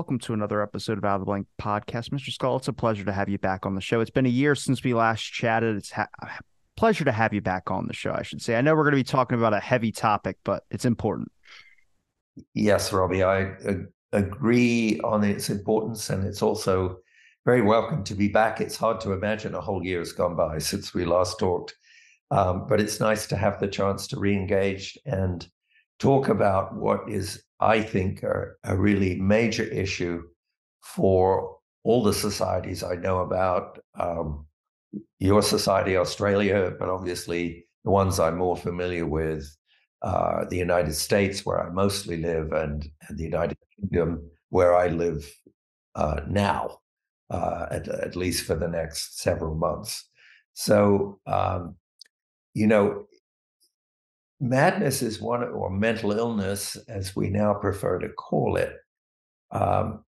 Welcome to another episode of Out of the Blank podcast. Mr. Scull, it's a pleasure to have you back on the show. It's been a year since we last chatted. It's a ha- pleasure to have you back on the show, I should say. I know we're going to be talking about a heavy topic, but it's important. Yes, Robbie, I agree on its importance, and it's also very welcome to be back. It's hard to imagine a whole year has gone by since we last talked, um, but it's nice to have the chance to re engage and talk about what is I think, are a really major issue for all the societies I know about. Um, your society, Australia, but obviously the ones I'm more familiar with, uh, the United States, where I mostly live, and, and the United Kingdom, where I live uh, now, uh, at, at, least for the next several months. So, um, you know, madness is one, or mental illness, as we now prefer to call it, um,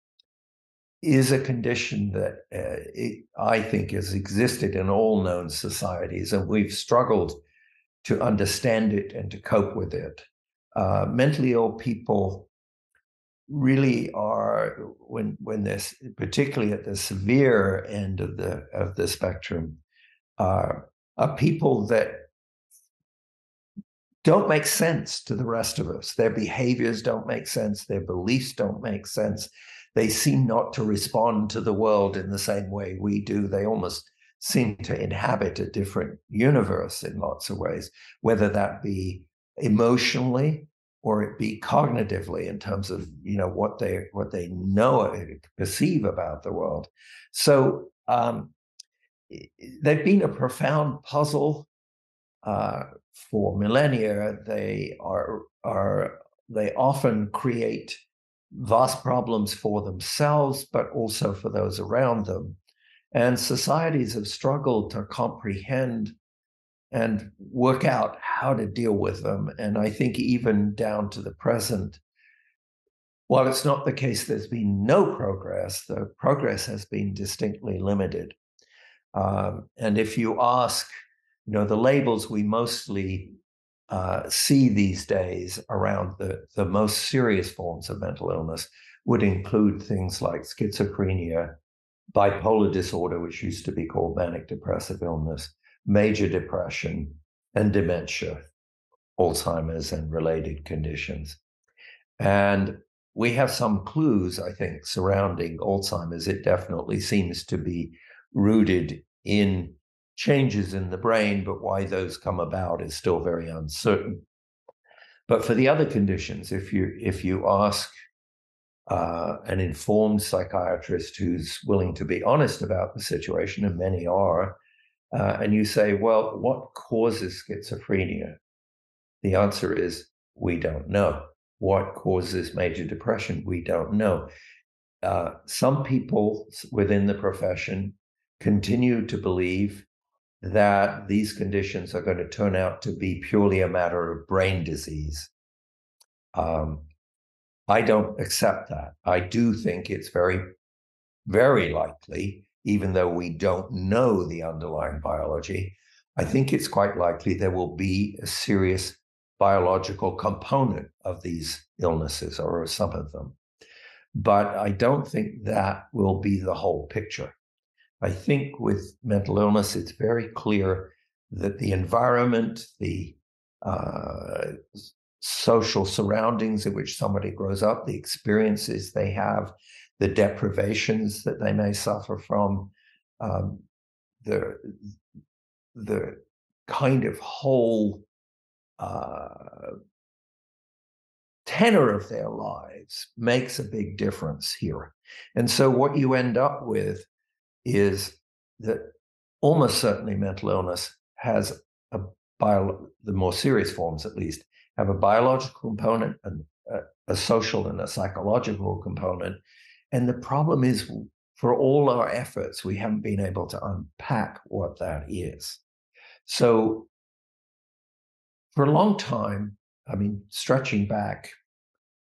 is a condition that uh, it, I think has existed in all known societies, and we've struggled to understand it and to cope with it. Uh, mentally ill people really are when when this particularly at the severe end of the of the spectrum uh, are people that don't make sense to the rest of us. Their behaviors don't make sense. Their beliefs don't make sense. They seem not to respond to the world in the same way we do. They almost seem to inhabit a different universe in lots of ways, whether that be emotionally or it be cognitively in terms of you know what they what they know perceive about the world. So um, they've been a profound puzzle uh, for millennia, they are are they often create vast problems for themselves, but also for those around them. And societies have struggled to comprehend and work out how to deal with them. And I think even down to the present, while it's not the case there's been no progress, the progress has been distinctly limited. Um, and if you ask you know, the labels we mostly uh, see these days around the, the most serious forms of mental illness would include things like schizophrenia, bipolar disorder, which used to be called manic depressive illness, major depression, and dementia, Alzheimer's, and related conditions. And we have some clues, I think, surrounding Alzheimer's. It definitely seems to be rooted in changes in the brain, but why those come about is still very uncertain. But for the other conditions, if you if you ask uh, an informed psychiatrist who's willing to be honest about the situation, and many are, uh, and you say, well, what causes schizophrenia? The answer is we don't know. What causes major depression? We don't know. Uh, some people within the profession continue to believe that these conditions are going to turn out to be purely a matter of brain disease. Um, I don't accept that. I do think it's very, very likely, even though we don't know the underlying biology, I think it's quite likely there will be a serious biological component of these illnesses or some of them. But I don't think that will be the whole picture. I think with mental illness, it's very clear that the environment, the uh, social surroundings in which somebody grows up, the experiences they have, the deprivations that they may suffer from, um, the the kind of whole uh, tenor of their lives makes a big difference here. And so, what you end up with is that almost certainly mental illness has a bio, the more serious forms at least, have a biological component and a, a social and a psychological component. And the problem is, for all our efforts, we haven't been able to unpack what that is. So, for a long time, I mean, stretching back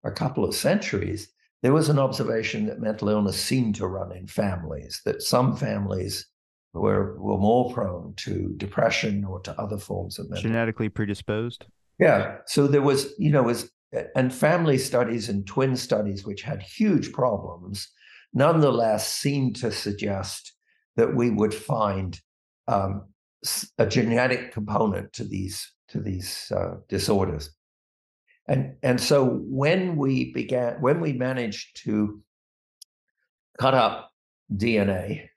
a couple of centuries, there was an observation that mental illness seemed to run in families, that some families were, were more prone to depression or to other forms of mental genetically predisposed. Yeah. So there was, you know, was and family studies and twin studies, which had huge problems, nonetheless seemed to suggest that we would find um, a genetic component to these to these uh, disorders. And, and so when we began, when we managed to cut up DNA,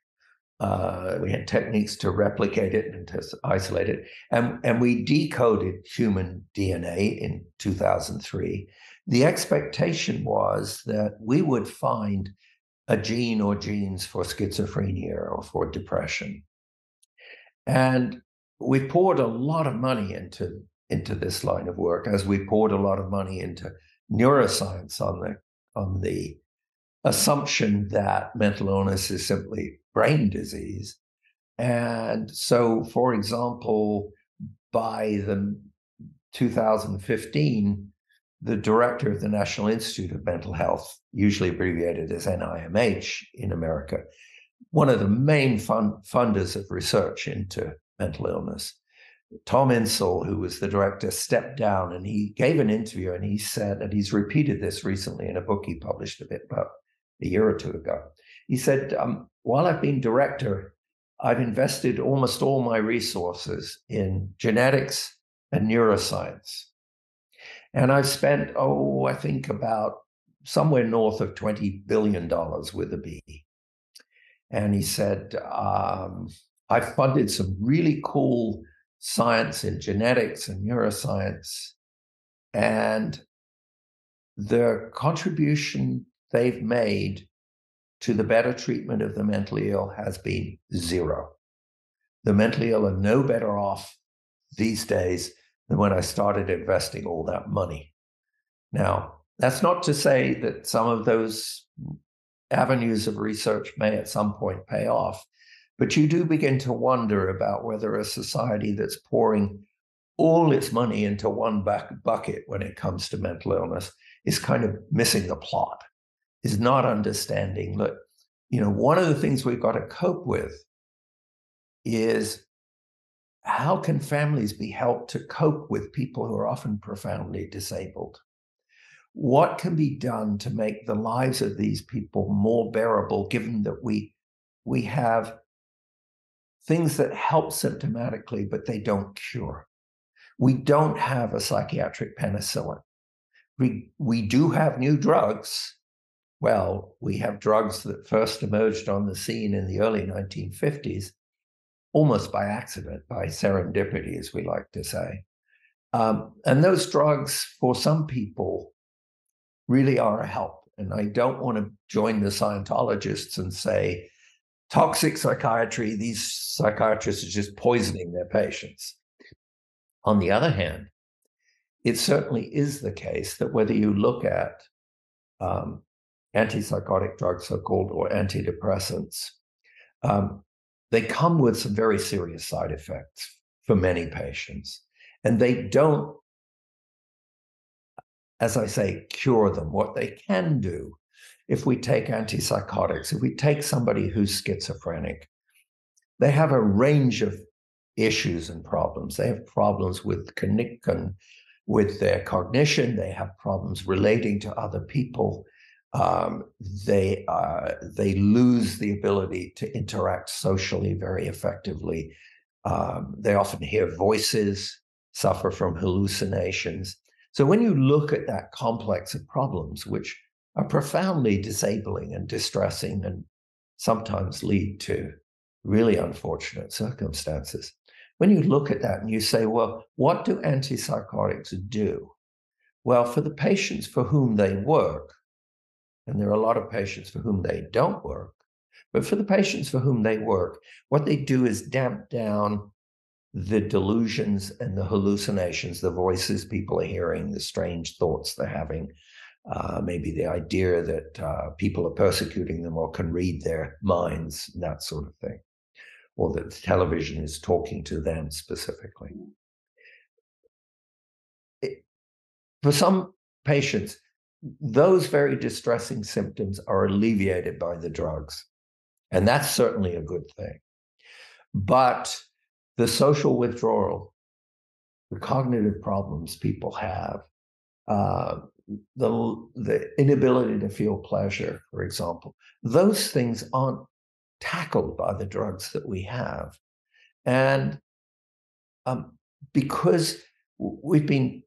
uh, we had techniques to replicate it and to isolate it, and, and we decoded human DNA in 2003. The expectation was that we would find a gene or genes for schizophrenia or for depression. And we poured a lot of money into into this line of work as we poured a lot of money into neuroscience on the on the assumption that mental illness is simply brain disease. And so, for example, by the 2015, the director of the National Institute of Mental Health, usually abbreviated as NIMH in America, one of the main fund, funders of research into mental illness, Tom Insel, who was the director, stepped down and he gave an interview and he said, and he's repeated this recently in a book he published a bit about a year or two ago. He said, um, while I've been director, I've invested almost all my resources in genetics and neuroscience. And I've spent, oh, I think about somewhere north of $20 billion with a B. And he said, um, I've funded some really cool science in genetics and neuroscience. And the contribution they've made to the better treatment of the mentally ill has been zero. The mentally ill are no better off these days than when I started investing all that money. Now, that's not to say that some of those avenues of research may at some point pay off, but you do begin to wonder about whether a society that's pouring all its money into one bucket when it comes to mental illness is kind of missing the plot, is not understanding that, you know, one of the things we've got to cope with is how can families be helped to cope with people who are often profoundly disabled? What can be done to make the lives of these people more bearable, given that we we have things that help symptomatically, but they don't cure. We don't have a psychiatric penicillin. We, we do have new drugs. Well, we have drugs that first emerged on the scene in the early 1950s, almost by accident, by serendipity, as we like to say. Um, and those drugs, for some people, really are a help. And I don't want to join the Scientologists and say, toxic psychiatry, these psychiatrists are just poisoning their patients. On the other hand, it certainly is the case that whether you look at um, antipsychotic drugs, so called, or antidepressants, um, they come with some very serious side effects for many patients. And they don't, as I say, cure them. What they can do if we take antipsychotics, if we take somebody who's schizophrenic, they have a range of issues and problems. They have problems with connecting with their cognition. They have problems relating to other people. Um, they uh, they lose the ability to interact socially very effectively. Um, they often hear voices, suffer from hallucinations. So when you look at that complex of problems, which are profoundly disabling and distressing and sometimes lead to really unfortunate circumstances. When you look at that and you say, well, what do antipsychotics do? Well, for the patients for whom they work, and there are a lot of patients for whom they don't work, but for the patients for whom they work, what they do is damp down the delusions and the hallucinations, the voices people are hearing, the strange thoughts they're having, uh, maybe the idea that uh, people are persecuting them or can read their minds, that sort of thing, or that television is talking to them specifically. It, for some patients, those very distressing symptoms are alleviated by the drugs. And that's certainly a good thing. But the social withdrawal, the cognitive problems people have, uh, the the inability to feel pleasure, for example. Those things aren't tackled by the drugs that we have, and um, because we've been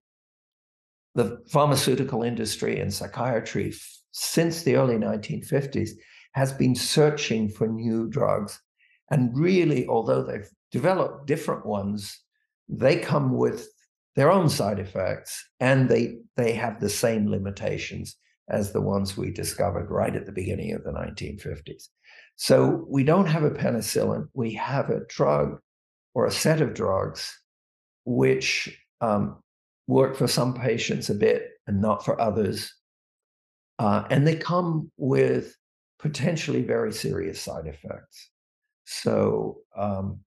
the pharmaceutical industry and psychiatry since the early 1950s has been searching for new drugs. And really, although they've developed different ones, they come with their own side effects and they, they have the same limitations as the ones we discovered right at the beginning of the 1950s. So we don't have a penicillin, we have a drug or a set of drugs which um, work for some patients a bit and not for others. Uh, and they come with potentially very serious side effects. So, um,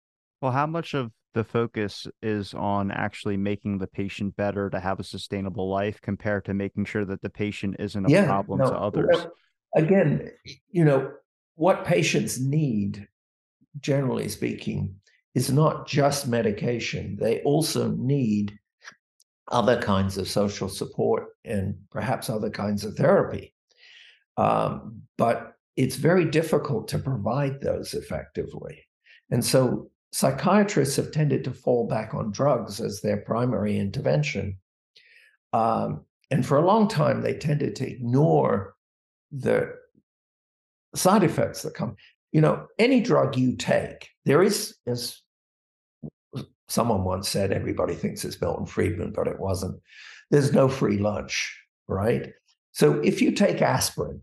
well, how much of the focus is on actually making the patient better to have a sustainable life compared to making sure that the patient isn't a yeah, problem no, to others? Again, you know, what patients need, generally speaking, is not just medication. They also need other kinds of social support and perhaps other kinds of therapy. Um, but it's very difficult to provide those effectively. And so psychiatrists have tended to fall back on drugs as their primary intervention. Um, and for a long time, they tended to ignore the side effects that come. You know, any drug you take, there is, as someone once said, everybody thinks it's Milton Friedman, but it wasn't. There's no free lunch, right? So if you take aspirin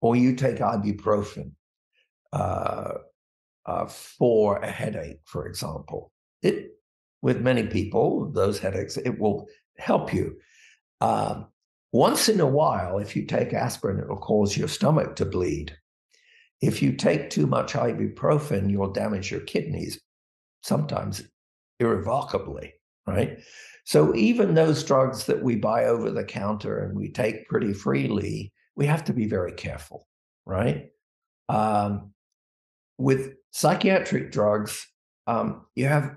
or you take ibuprofen uh, uh, for a headache, for example, it with many people, those headaches, it will help you. Um, once in a while, if you take aspirin, it will cause your stomach to bleed. If you take too much ibuprofen, you'll damage your kidneys. Sometimes irrevocably, right? So even those drugs that we buy over the counter and we take pretty freely, we have to be very careful, right? Um, with psychiatric drugs, um, you have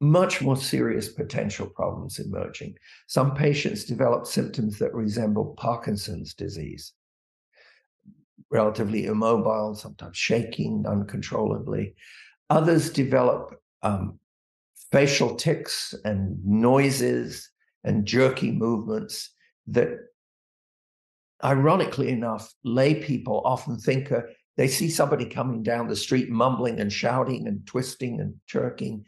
much more serious potential problems emerging. Some patients develop symptoms that resemble Parkinson's disease, relatively immobile, sometimes shaking uncontrollably. Others develop um, facial tics and noises and jerky movements that, ironically enough, lay people often think uh, they see somebody coming down the street mumbling and shouting and twisting and jerking.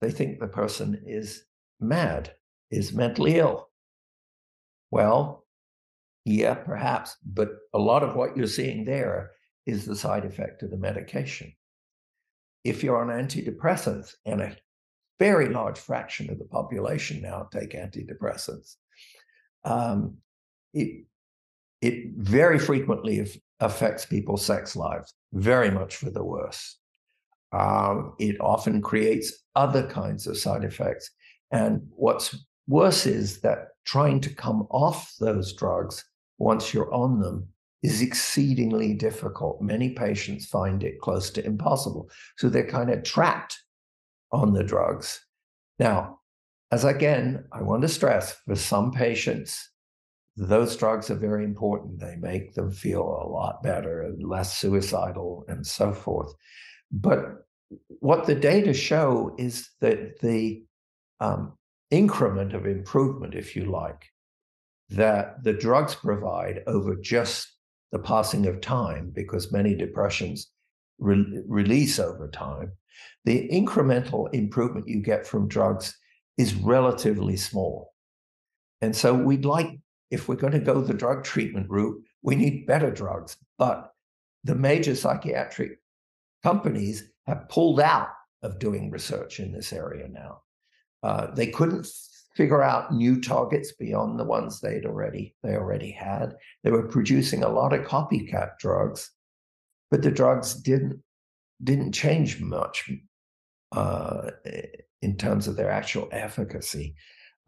They think the person is mad, is mentally ill. Well, yeah, perhaps, but a lot of what you're seeing there is the side effect of the medication. If you're on antidepressants and a very large fraction of the population now take antidepressants. Um, it it very frequently affects people's sex lives, very much for the worse. Um, it often creates other kinds of side effects. And what's worse is that trying to come off those drugs once you're on them is exceedingly difficult. Many patients find it close to impossible. So they're kind of trapped on the drugs. Now, as again, I want to stress for some patients, those drugs are very important. They make them feel a lot better and less suicidal and so forth. But what the data show is that the um, increment of improvement, if you like, that the drugs provide over just the passing of time, because many depressions re- release over time, the incremental improvement you get from drugs is relatively small. And so we'd like, if we're going to go the drug treatment route, we need better drugs. But the major psychiatric companies have pulled out of doing research in this area now. Uh, they couldn't figure out new targets beyond the ones they'd already they already had. They were producing a lot of copycat drugs, but the drugs didn't didn't change much uh, in terms of their actual efficacy.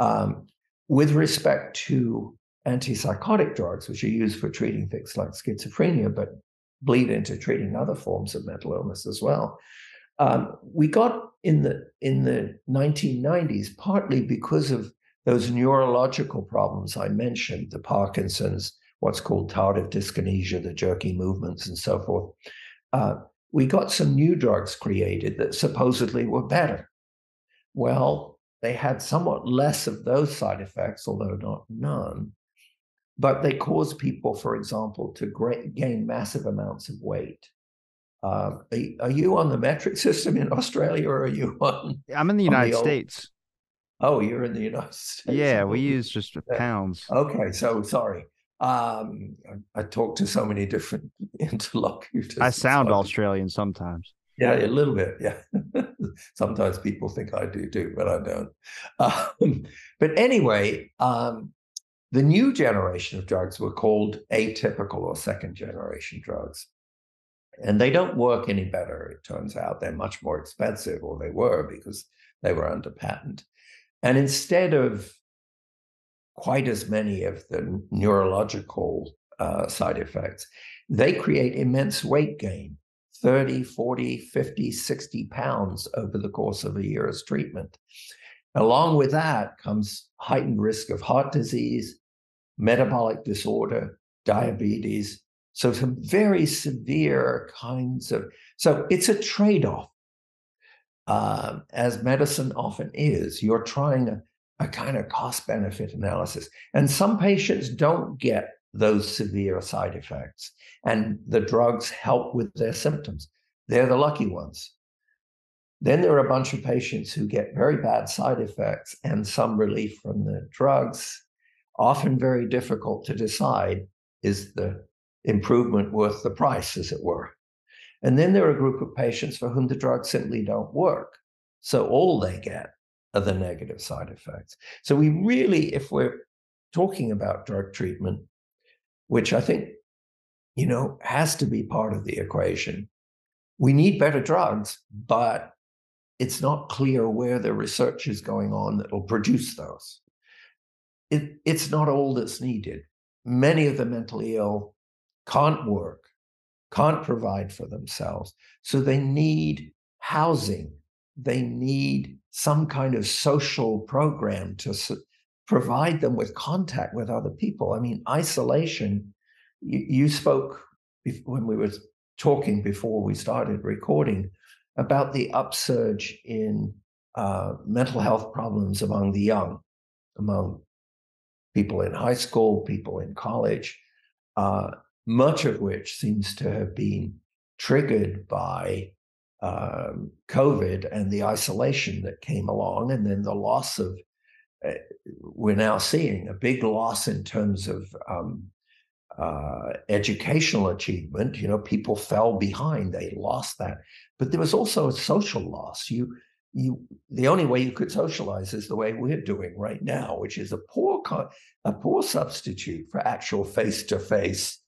Um, with respect to antipsychotic drugs, which are used for treating things like schizophrenia, but bleed into treating other forms of mental illness as well. Um, we got in the in the 1990s partly because of those neurological problems I mentioned, the Parkinson's, what's called tardive dyskinesia, the jerky movements, and so forth. Uh, we got some new drugs created that supposedly were better. Well, they had somewhat less of those side effects, although not none. But they cause people, for example, to gain massive amounts of weight. Uh, are, you on the metric system in Australia or are you on? I'm in the United the States. Oh, you're in the United States. Yeah, we use just pounds. Okay, so sorry. Um, I, I talk to so many different interlocutors. I sound Australian sometimes. Yeah, a little bit. Yeah. Sometimes people think I do too, but I don't. Um, but anyway, um, the new generation of drugs were called atypical or second generation drugs. And they don't work any better, it turns out. They're much more expensive, or they were because they were under patent. And instead of quite as many of the neurological uh, side effects, they create immense weight gain 30, 40, 50, 60 pounds over the course of a year's treatment. Along with that comes heightened risk of heart disease, metabolic disorder, diabetes. So, some very severe kinds of. So, it's a trade off uh, as medicine often is. You're trying a, a kind of cost benefit analysis. And some patients don't get those severe side effects, and the drugs help with their symptoms. They're the lucky ones. Then there are a bunch of patients who get very bad side effects and some relief from the drugs. Often very difficult to decide is the improvement worth the price, as it were. And then there are a group of patients for whom the drugs simply don't work. So all they get are the negative side effects. So we really, if we're talking about drug treatment, which I think, you know, has to be part of the equation, we need better drugs, but it's not clear where the research is going on that will produce those. It, it's not all that's needed. Many of the mentally ill can't work can't provide for themselves. So they need housing. They need some kind of social program to su- provide them with contact with other people. I mean, isolation, you, you spoke when we were talking before we started recording about the upsurge in uh, mental health problems among the young, among people in high school, people in college. Uh, much of which seems to have been triggered by um, COVID and the isolation that came along, and then the loss of. Uh, we're now seeing a big loss in terms of um, uh, educational achievement. You know, people fell behind; they lost that. But there was also a social loss. You, you, the only way you could socialize is the way we're doing right now, which is a poor, a poor substitute for actual face-to-face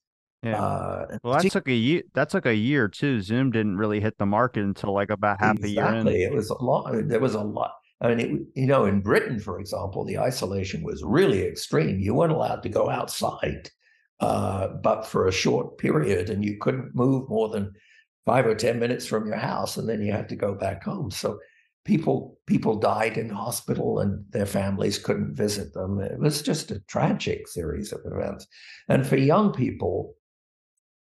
yeah. Uh, well, that took a year. That took a year too. Zoom didn't really hit the market until like about half exactly. a year in. It was a lot. There was a lot. I mean, it, you know, in Britain, for example, the isolation was really extreme. You weren't allowed to go outside, uh, but for a short period, and you couldn't move more than five or ten minutes from your house, and then you had to go back home. So people people died in hospital and their families couldn't visit them. It was just a tragic series of events. And for young people,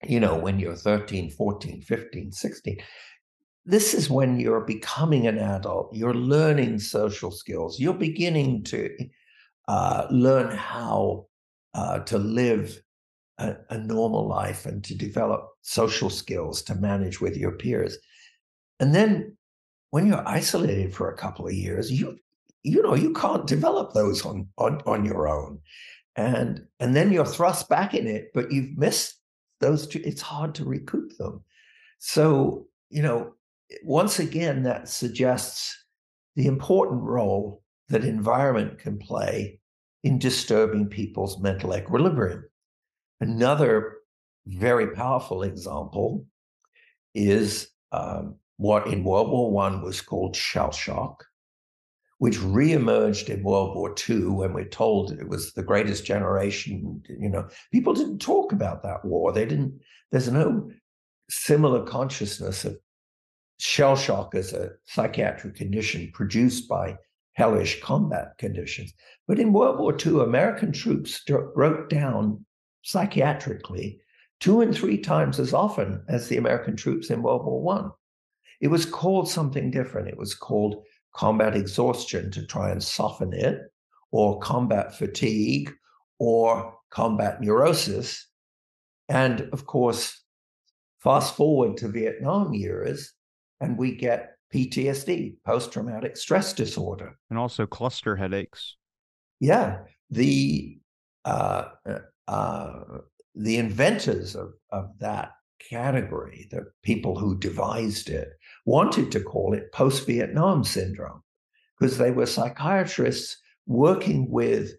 you know, when you're 13, 14, 15, 16. This is when you're becoming an adult, you're learning social skills, you're beginning to uh, learn how uh, to live a, a normal life and to develop social skills to manage with your peers. And then when you're isolated for a couple of years, you you know you can't develop those on on on your own and and then you're thrust back in it but you've missed those two, it's hard to recoup them. So, you know, once again, that suggests the important role that environment can play in disturbing people's mental equilibrium. Another very powerful example is um, what in World War One was called shell shock, which reemerged in World War II when we're told it was the greatest generation. You know, people didn't talk about that war. They didn't, there's no similar consciousness of shell shock as a psychiatric condition produced by hellish combat conditions. But in World War II, American troops broke down psychiatrically two and three times as often as the American troops in World War One. It was called something different. It was called combat exhaustion to try and soften it, or combat fatigue, or combat neurosis. And of course, fast forward to Vietnam years, and we get PTSD, post traumatic stress disorder. And also cluster headaches. Yeah. The uh, uh, the inventors of, of that category, the people who devised it, wanted to call it post Vietnam syndrome because they were psychiatrists working with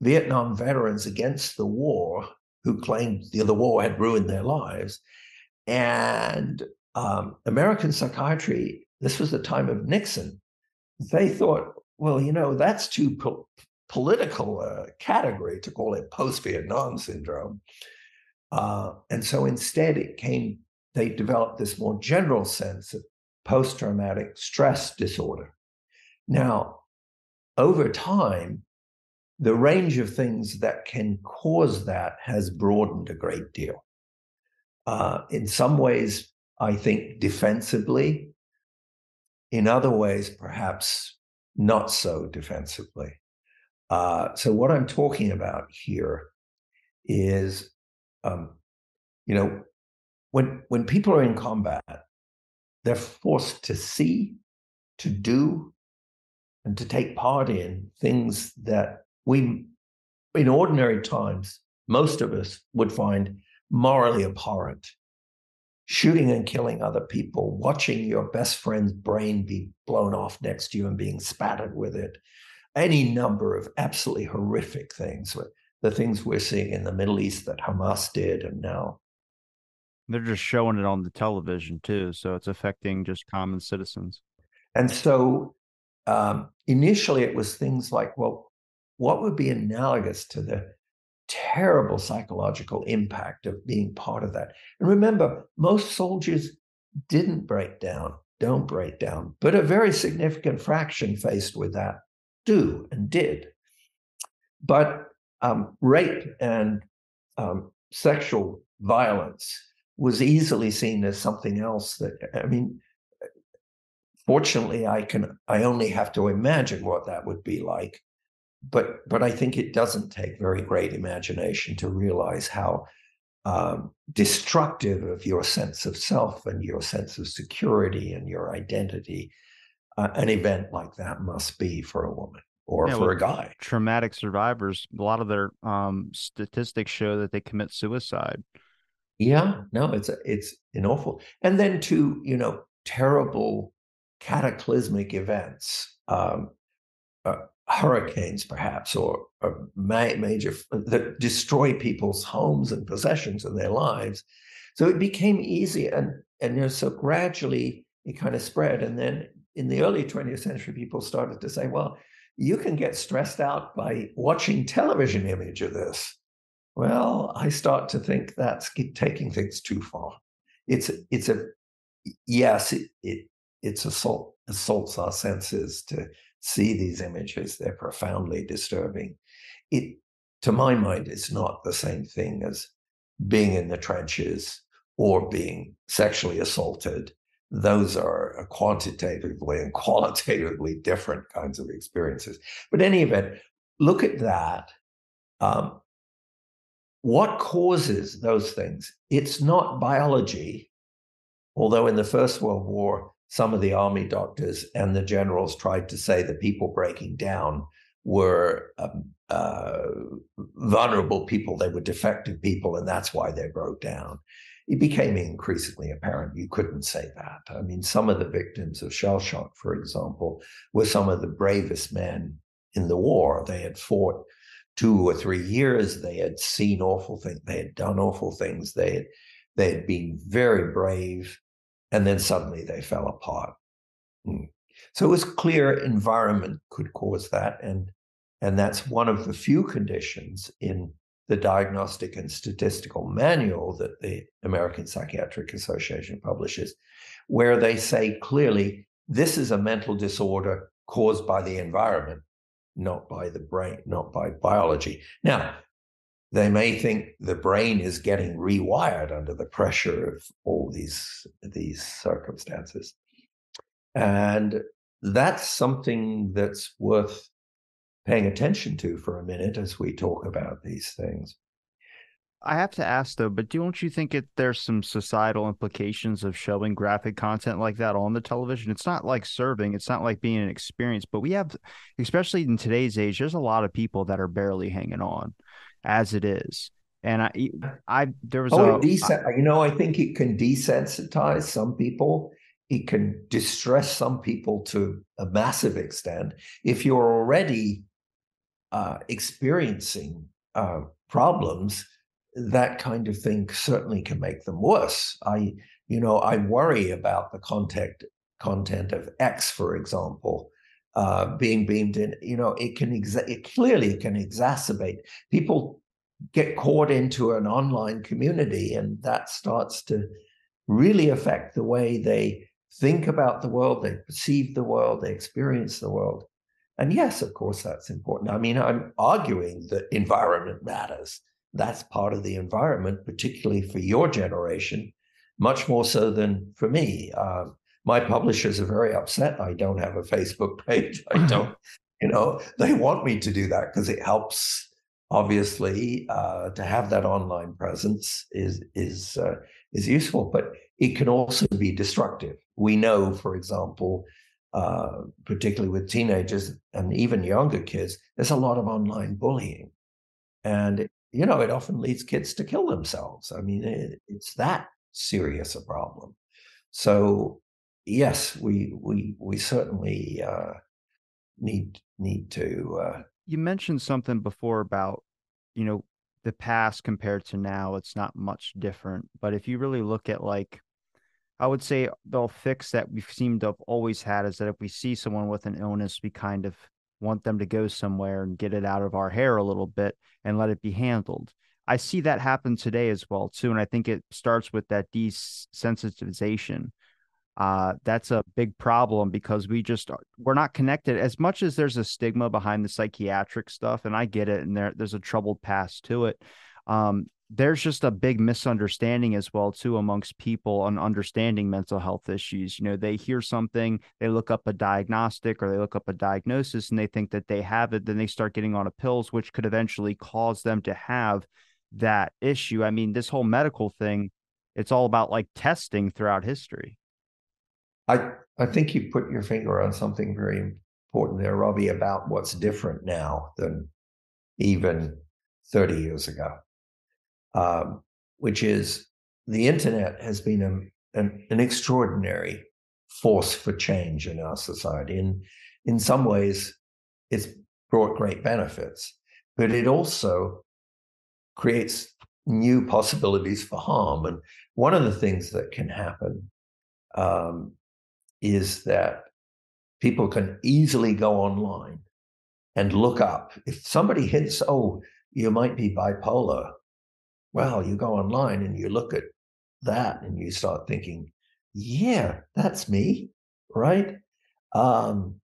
Vietnam veterans against the war who claimed the, the war had ruined their lives. And um, American psychiatry, this was the time of Nixon, they thought, well, you know, that's too political uh, category to call it post Vietnam syndrome. Uh, and so instead, it came, they developed this more general sense of post traumatic stress disorder. Now, over time, the range of things that can cause that has broadened a great deal. Uh, in some ways, I think defensively. In other ways, perhaps not so defensively. Uh, so, what I'm talking about here is, um, you know, when when people are in combat, they're forced to see, to do, and to take part in things that we, in ordinary times, most of us would find morally abhorrent. Shooting and killing other people, watching your best friend's brain be blown off next to you and being spattered with it, any number of absolutely horrific things, the things we're seeing in the Middle East that Hamas did and now. They're just showing it on the television too. So it's affecting just common citizens. And so um, initially it was things like, well, what would be analogous to the terrible psychological impact of being part of that. And remember, most soldiers didn't break down, don't break down, but a very significant fraction faced with that do and did. But um, rape and um, sexual violence was easily seen as something else that, I mean, fortunately, I can, I only have to imagine what that would be like but but I think it doesn't take very great imagination to realize how um, destructive of your sense of self and your sense of security and your identity uh, an event like that must be for a woman or yeah, for a guy. Traumatic survivors, a lot of their um, statistics show that they commit suicide. Yeah, no, it's a, it's an awful, and then to you know terrible cataclysmic events. Um, uh, hurricanes, perhaps, or, or major that destroy people's homes and possessions and their lives. So it became easy, and and you know, so gradually it kind of spread. And then in the early 20th century, people started to say, well, you can get stressed out by watching television image of this. Well, I start to think that's taking things too far. It's it's a yes, it, it it's assault assaults our senses to see these images. They're profoundly disturbing. It, to my mind, is not the same thing as being in the trenches or being sexually assaulted. Those are quantitatively and qualitatively different kinds of experiences. But any event, look at that. Um, what causes those things? It's not biology, although in the First World War, some of the army doctors and the generals tried to say that people breaking down were um, uh, vulnerable people, they were defective people, and that's why they broke down. It became increasingly apparent you couldn't say that. I mean, some of the victims of shell shock, for example, were some of the bravest men in the war. They had fought two or three years. They had seen awful things. They had done awful things. They had they had been very brave and then suddenly they fell apart. Mm. So it was clear environment could cause that, and and that's one of the few conditions in the Diagnostic and Statistical Manual that the American Psychiatric Association publishes, where they say clearly this is a mental disorder caused by the environment, not by the brain, not by biology. Now, they may think the brain is getting rewired under the pressure of all these these circumstances and that's something that's worth paying attention to for a minute as we talk about these things I have to ask though, but don't you think it there's some societal implications of showing graphic content like that on the television? It's not like serving, it's not like being an experience, but we have, especially in today's age, there's a lot of people that are barely hanging on as it is. And I, I there was oh, a, desen- I, you know, I think it can desensitize some people. It can distress some people to a massive extent. If you're already uh, experiencing uh, problems, that kind of thing certainly can make them worse. I, you know, I worry about the content content of X, for example, uh, being beamed in, you know, it can exa- it clearly can exacerbate. People get caught into an online community, and that starts to really affect the way they think about the world, they perceive the world, they experience the world. And yes, of course, that's important. I mean, I'm arguing that environment matters. That's part of the environment, particularly for your generation, much more so than for me. Uh, my publishers are very upset I don't have a Facebook page. I don't, you know, they want me to do that because it helps. Obviously, uh, to have that online presence is is uh, is useful, but it can also be destructive. We know, for example, uh, particularly with teenagers and even younger kids, there's a lot of online bullying, and you know it often leads kids to kill themselves. I mean, it, it's that serious a problem. So yes, we we we certainly uh, need need to. Uh, you mentioned something before about you know the past compared to now. It's not much different, but if you really look at like. I would say they'll fix that we've seemed to have always had is that if we see someone with an illness, we kind of want them to go somewhere and get it out of our hair a little bit and let it be handled. I see that happen today as well too, and I think it starts with that desensitization uh, that's a big problem because we just we're not connected as much as there's a stigma behind the psychiatric stuff and i get it and there there's a troubled past to it um, there's just a big misunderstanding as well too amongst people on understanding mental health issues. You know they hear something they look up a diagnostic or they look up a diagnosis and they think that they have it then they start getting on a pills which could eventually cause them to have that issue. I mean this whole medical thing it's all about like testing throughout history. I, I think you put your finger on something very important there, Robbie, about what's different now than even 30 years ago, um, which is the internet has been a, an, an extraordinary force for change in our society. And in some ways, it's brought great benefits, but it also creates new possibilities for harm. And one of the things that can happen um, is that people can easily go online and look up. If somebody hits, oh, you might be bipolar, well, you go online and you look at that and you start thinking, yeah, that's me, right? Um,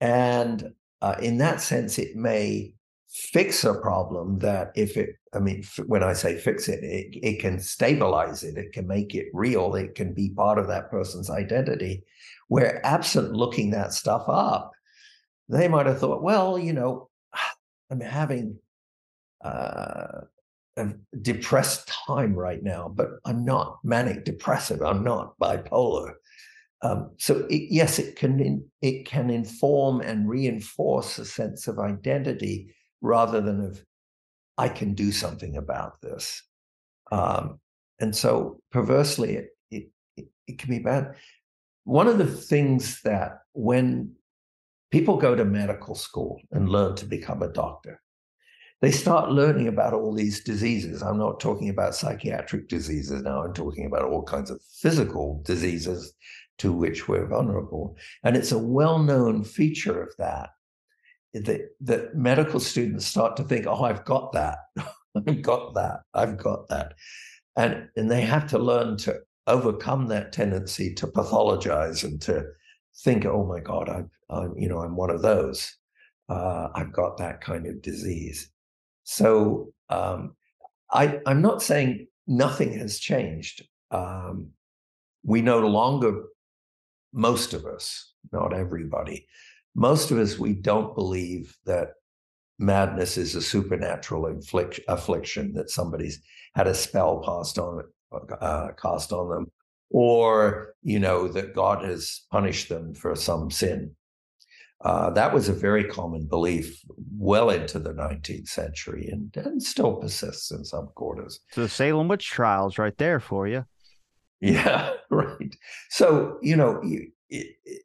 and uh, in that sense, it may fix a problem that if it i mean when i say fix it, it it can stabilize it it can make it real it can be part of that person's identity where absent looking that stuff up they might have thought well you know i'm having uh, depressed time right now but i'm not manic depressive i'm not bipolar um, so it, yes it can it can inform and reinforce a sense of identity rather than of I can do something about this. Um, and so perversely, it, it, it can be bad. One of the things that when people go to medical school and learn to become a doctor, they start learning about all these diseases. I'm not talking about psychiatric diseases now, I'm talking about all kinds of physical diseases to which we're vulnerable. And it's a well known feature of that that that medical students start to think, oh, I've got that, I've got that, I've got that, and and they have to learn to overcome that tendency to pathologize and to think, oh my God, I'm, I'm you know, I'm one of those. Uh, I've got that kind of disease. So um, I, I'm not saying nothing has changed. Um, we no longer, most of us, not everybody, most of us, we don't believe that madness is a supernatural inflict, affliction that somebody's had a spell passed on uh, cast on them, or you know that God has punished them for some sin. Uh, that was a very common belief well into the 19th century and, and still persists in some quarters. So the Salem witch trials right there for you. Yeah, right. So, you know, it, it,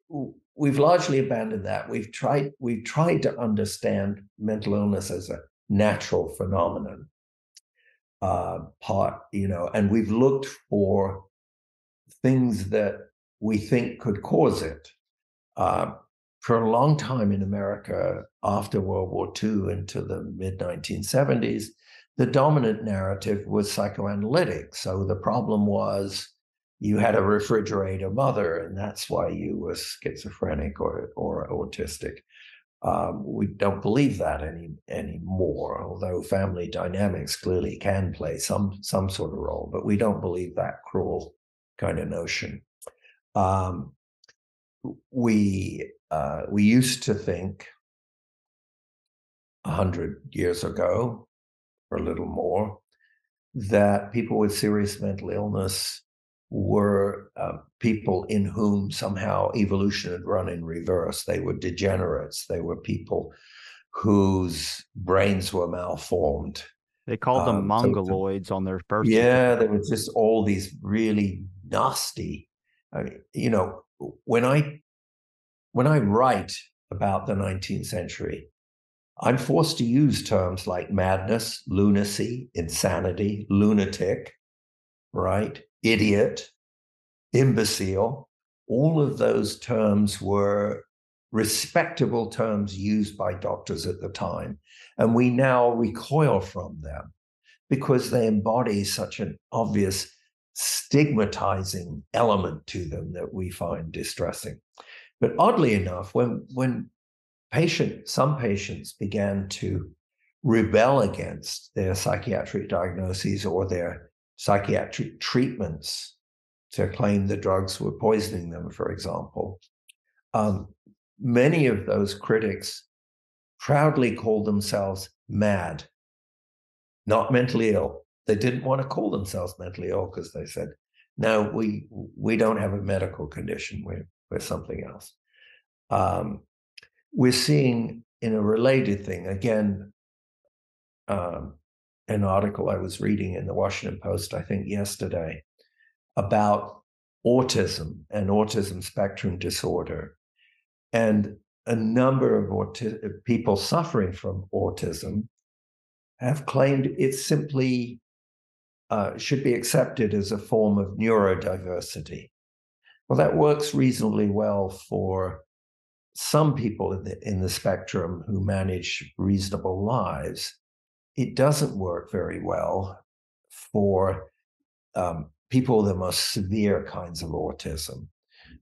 we've largely abandoned that. We've tried we've tried to understand mental illness as a natural phenomenon. Uh, part, you know, and we've looked for things that we think could cause it. Uh, for a long time in America, after World War II into the mid 1970s, the dominant narrative was psychoanalytic. So the problem was you had a refrigerator mother, and that's why you were schizophrenic or, or autistic. Um, we don't believe that any anymore, although family dynamics clearly can play some some sort of role, but we don't believe that cruel kind of notion. Um, we uh, we used to think a hundred years ago, or a little more, that people with serious mental illness were uh, people in whom somehow evolution had run in reverse. They were degenerates. They were people whose brains were malformed. They called them um, mongoloids so on their birth. Yeah, there were just all these really nasty. I mean, you know, when I when I write about the 19th century, I'm forced to use terms like madness, lunacy, insanity, lunatic, right? idiot, imbecile, all of those terms were respectable terms used by doctors at the time. And we now recoil from them because they embody such an obvious stigmatizing element to them that we find distressing. But oddly enough, when, when patient, some patients began to rebel against their psychiatric diagnoses or their psychiatric treatments to claim the drugs were poisoning them, for example. Um, many of those critics proudly called themselves mad, not mentally ill. They didn't want to call themselves mentally ill because they said, "No, we we don't have a medical condition. We're we're something else." Um, we're seeing in a related thing again. Um, an article I was reading in the Washington Post, I think yesterday, about autism and autism spectrum disorder. And a number of auti- people suffering from autism have claimed it simply uh, should be accepted as a form of neurodiversity. Well, that works reasonably well for some people in the, in the spectrum who manage reasonable lives. It doesn't work very well for um, people with the most severe kinds of autism,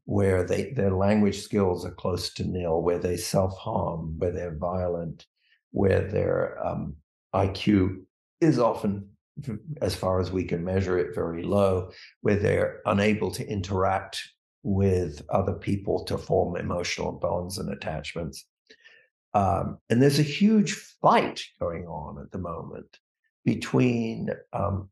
where they, their language skills are close to nil, where they self harm, where they're violent, where their um, IQ is often, as far as we can measure it, very low, where they're unable to interact with other people to form emotional bonds and attachments. Um, and there's a huge fight going on at the moment between um,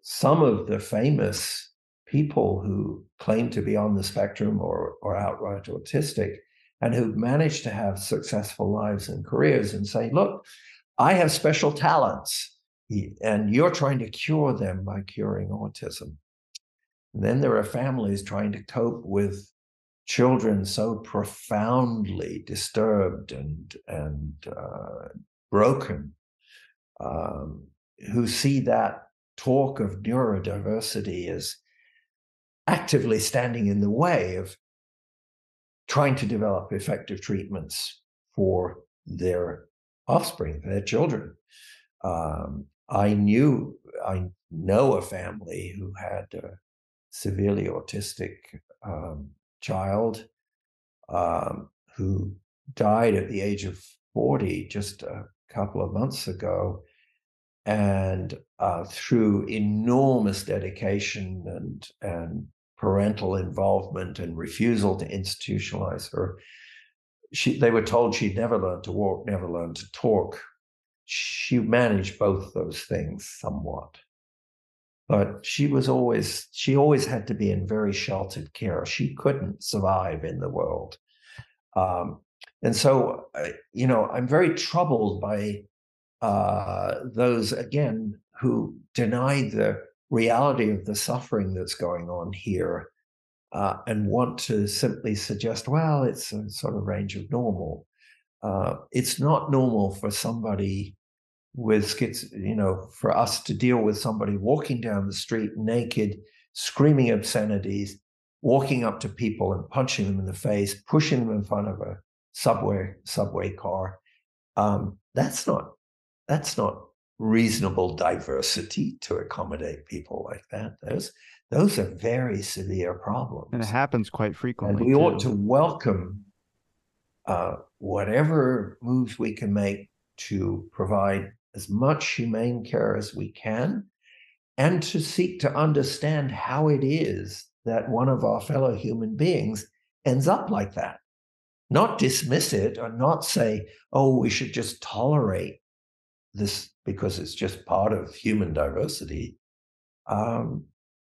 some of the famous people who claim to be on the spectrum or, or outright autistic and who've managed to have successful lives and careers and say, look, I have special talents, and you're trying to cure them by curing autism. Then there are families trying to cope with children so profoundly disturbed and and uh, broken um, who see that talk of neurodiversity as actively standing in the way of trying to develop effective treatments for their offspring, their children. Um, I knew, I know a family who had a severely autistic um, child um, who died at the age of 40 just a couple of months ago. And uh, through enormous dedication and, and parental involvement and refusal to institutionalize her, she, they were told she'd never learn to walk, never learn to talk. She managed both those things somewhat but she was always she always had to be in very sheltered care. She couldn't survive in the world. Um, and so you know i'm very troubled by uh, those again who deny the reality of the suffering that's going on here uh, and want to simply suggest well it's a sort of range of normal. Uh, it's not normal for somebody with schiz, you know, for us to deal with somebody walking down the street naked, screaming obscenities, walking up to people and punching them in the face, pushing them in front of a subway subway car. Um, that's not that's not reasonable diversity to accommodate people like that. Those those are very severe problems, and it happens quite frequently. And we too. ought to welcome uh, whatever moves we can make to provide as much humane care as we can and to seek to understand how it is that one of our fellow human beings ends up like that. Not dismiss it or not say, oh, we should just tolerate this because it's just part of human diversity. Um,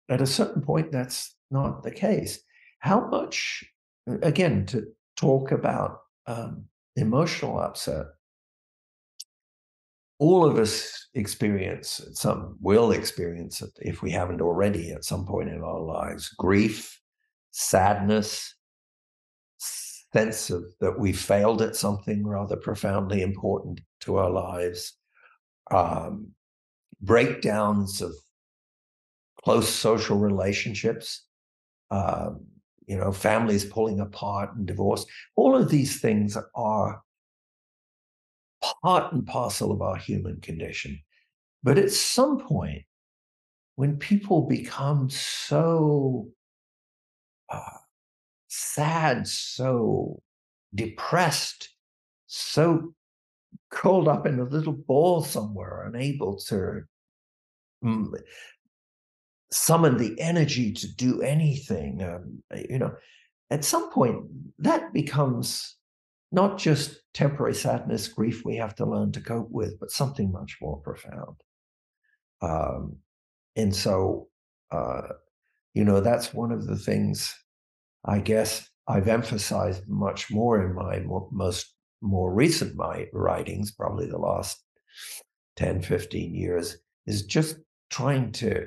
at a certain point, that's not the case. How much, again, to talk about um, emotional upset, all of us experience some will experience it if we haven't already at some point in our lives grief sadness sense of that we failed at something rather profoundly important to our lives um, breakdowns of close social relationships um, you know families pulling apart and divorce all of these things are part and parcel of our human condition. But at some point, when people become so uh, sad, so depressed, so curled up in a little ball somewhere, unable to mm, summon the energy to do anything, um, you know, at some point that becomes not just temporary sadness, grief we have to learn to cope with, but something much more profound. Um, and so, uh, you know, that's one of the things I guess I've emphasized much more in my more, most more recent my writings, probably the last 10, 15 years, is just trying to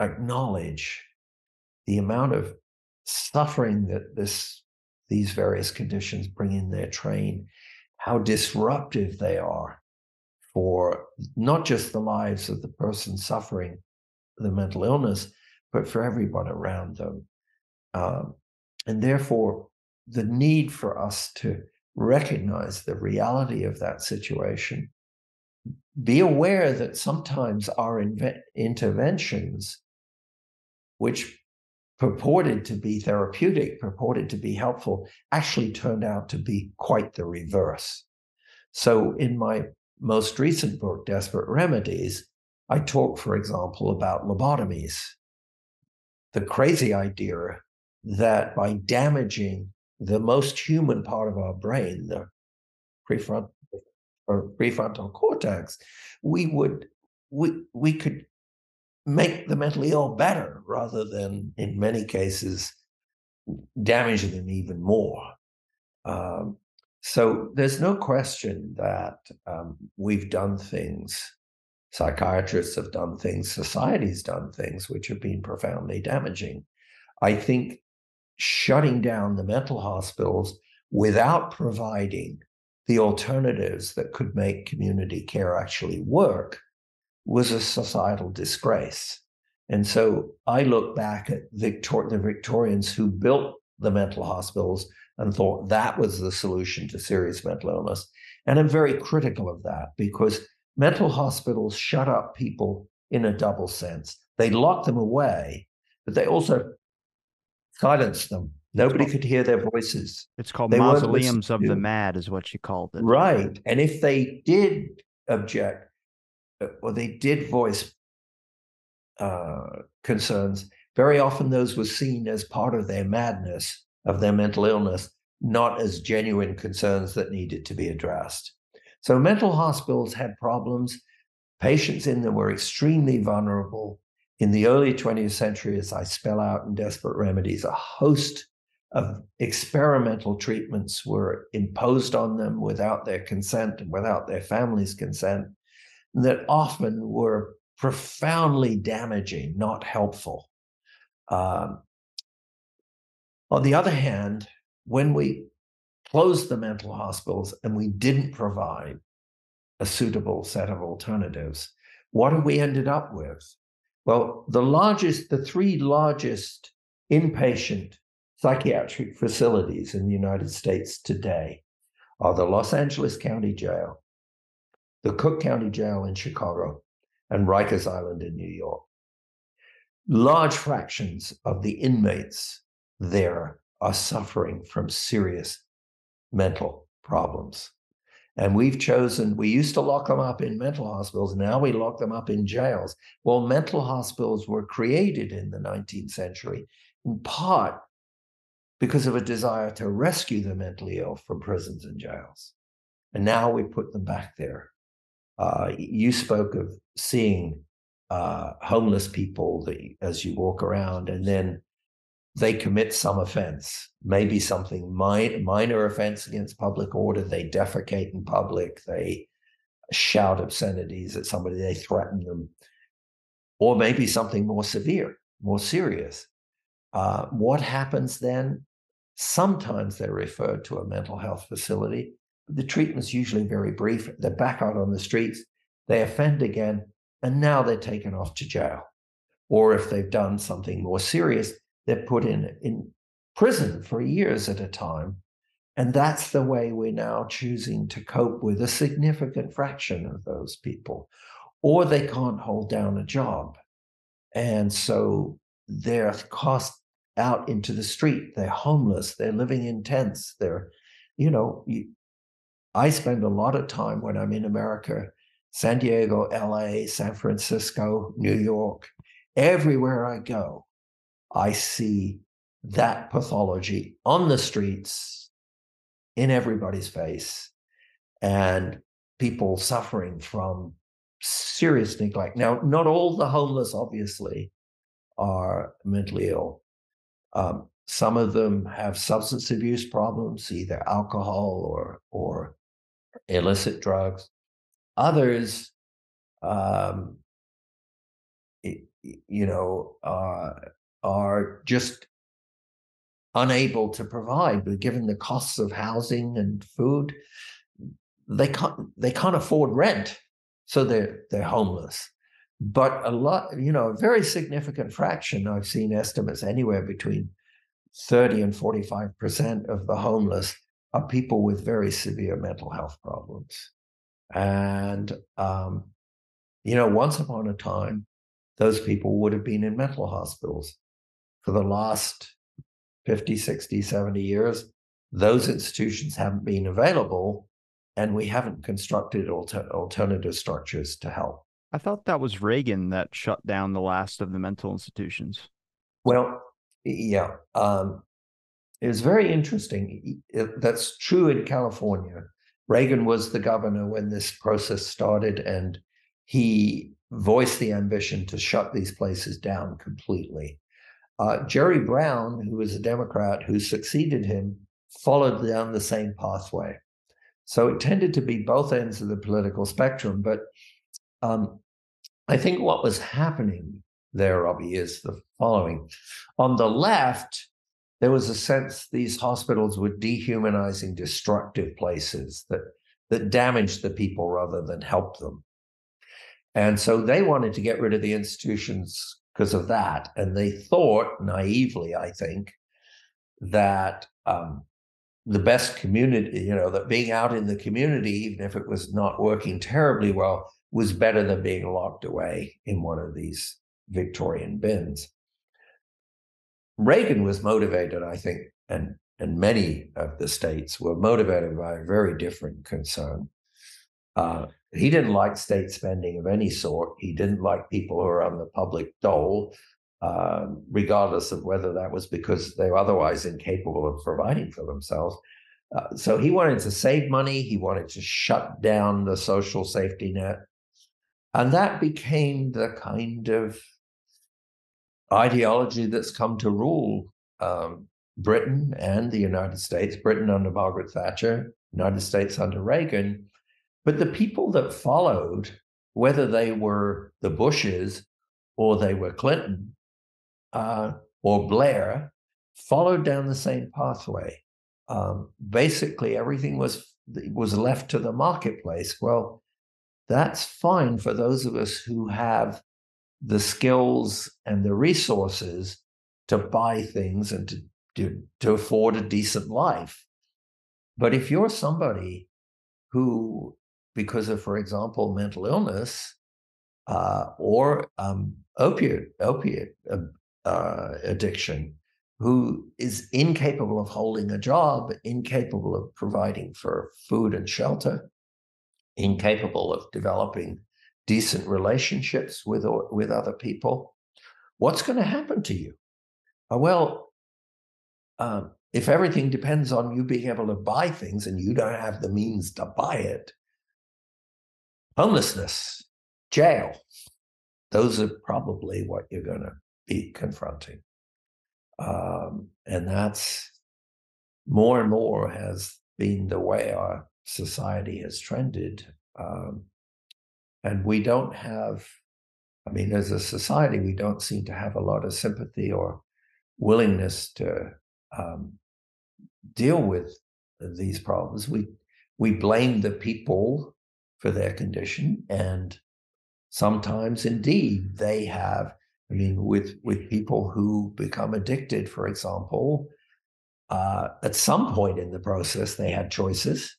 acknowledge the amount of suffering that this these various conditions bring in their train, how disruptive they are for not just the lives of the person suffering the mental illness, but for everyone around them. Um, and therefore, the need for us to recognize the reality of that situation, be aware that sometimes our inve- interventions, which purported to be therapeutic, purported to be helpful, actually turned out to be quite the reverse. So, in my most recent book, Desperate Remedies, I talk, for example, about lobotomies. The crazy idea that by damaging the most human part of our brain, the prefrontal, prefrontal cortex, we would we, we could make the mentally ill better rather than, in many cases, damaging them even more. Um, so there's no question that um, we've done things, psychiatrists have done things, society's done things which have been profoundly damaging. I think shutting down the mental hospitals without providing the alternatives that could make community care actually work was a societal disgrace. And so I look back at Victor- the Victorians who built the mental hospitals and thought that was the solution to serious mental illness. And I'm very critical of that because mental hospitals shut up people in a double sense. They lock them away, but they also silence them Nobody could hear their voices. It's called they mausoleums of the mad, is what you called it. Right. And if they did object, or they did voice uh, concerns, very often those were seen as part of their madness, of their mental illness, not as genuine concerns that needed to be addressed. So mental hospitals had problems. Patients in them were extremely vulnerable. In the early 20th century, as I spell out in Desperate Remedies, a host of experimental treatments were imposed on them without their consent and without their family's consent that often were profoundly damaging, not helpful. Um, on the other hand, when we closed the mental hospitals and we didn't provide a suitable set of alternatives, what have we ended up with? Well, the largest, the three largest inpatient psychiatric facilities in the United States today are the Los Angeles County Jail, the Cook County Jail in Chicago, and Rikers Island in New York. Large fractions of the inmates there are suffering from serious mental problems. And we've chosen, we used to lock them up in mental hospitals. Now we lock them up in jails. Well, mental hospitals were created in the 19th century in part because of a desire to rescue the mentally ill from prisons and jails. And now we put them back there. Uh, you spoke of seeing uh, homeless people that, as you walk around, and then they commit some offense, maybe something minor, minor offense against public order. They defecate in public. They shout obscenities at somebody. They threaten them, or maybe something more severe, more serious. Uh, what happens then? Sometimes they're referred to a mental health facility. The treatment's usually very brief. They're back out on the streets. They offend again, and now they're taken off to jail. Or if they've done something more serious, they're put in, in prison for years at a time. And that's the way we're now choosing to cope with a significant fraction of those people. Or they can't hold down a job. And so they're cast out into the street. They're homeless. They're living in tents. They're, you know, you, I spend a lot of time when I'm in America, San Diego, LA, San Francisco, New York, everywhere I go, I see that pathology on the streets in everybody's face and people suffering from serious neglect. Now, not all the homeless, obviously, are mentally ill. Um, some of them have substance abuse problems, either alcohol or or illicit drugs. Others, um, you know, uh, are just unable to provide. But given the costs of housing and food, they can't they can't afford rent, so they're they're homeless. But a lot, you know, a very significant fraction. I've seen estimates anywhere between 30 and 45 percent of the homeless are people with very severe mental health problems. And, um, you know, once upon a time, those people would have been in mental hospitals. For the last 50, 60, 70 years, those institutions haven't been available, and we haven't constructed alter- alternative structures to help. I thought that was Reagan that shut down the last of the mental institutions. Well, yeah. Um, it was very interesting. That's true in California. Reagan was the governor when this process started, and he voiced the ambition to shut these places down completely. Uh, Jerry Brown, who was a Democrat who succeeded him, followed down the same pathway. So it tended to be both ends of the political spectrum. But um, I think what was happening there, Robbie, is the following. On the left, there was a sense these hospitals were dehumanizing, destructive places that that damaged the people rather than help them. And so they wanted to get rid of the institutions because of that. And they thought, naively, I think, that um, the best community, you know, that being out in the community, even if it was not working terribly well, was better than being locked away in one of these Victorian bins. Reagan was motivated, I think, and and many of the states were motivated by a very different concern. Uh, he didn't like state spending of any sort. He didn't like people who are on the public dole, uh, regardless of whether that was because they were otherwise incapable of providing for themselves. Uh, so he wanted to save money. He wanted to shut down the social safety net. And that became the kind of ideology that's come to rule um, Britain and the United States, Britain under Margaret Thatcher, United States under Reagan. But the people that followed, whether they were the Bushes or they were Clinton uh, or Blair, followed down the same pathway. Um, basically, everything was was left to the marketplace. Well, that's fine for those of us who have the skills and the resources to buy things and to, to, to afford a decent life. But if you're somebody who, because of, for example, mental illness uh, or um, opiate, opiate uh, uh, addiction, who is incapable of holding a job, incapable of providing for food and shelter, incapable of developing decent relationships with with other people, what's going to happen to you? Uh, well, um, if everything depends on you being able to buy things and you don't have the means to buy it, homelessness, jail, those are probably what you're going to be confronting. Um, and that's more and more has been the way our society has trended. Um, and we don't have, I mean, as a society, we don't seem to have a lot of sympathy or willingness to um, deal with these problems. We we blame the people for their condition, and sometimes, indeed, they have. I mean, with with people who become addicted, for example, uh, at some point in the process, they had choices,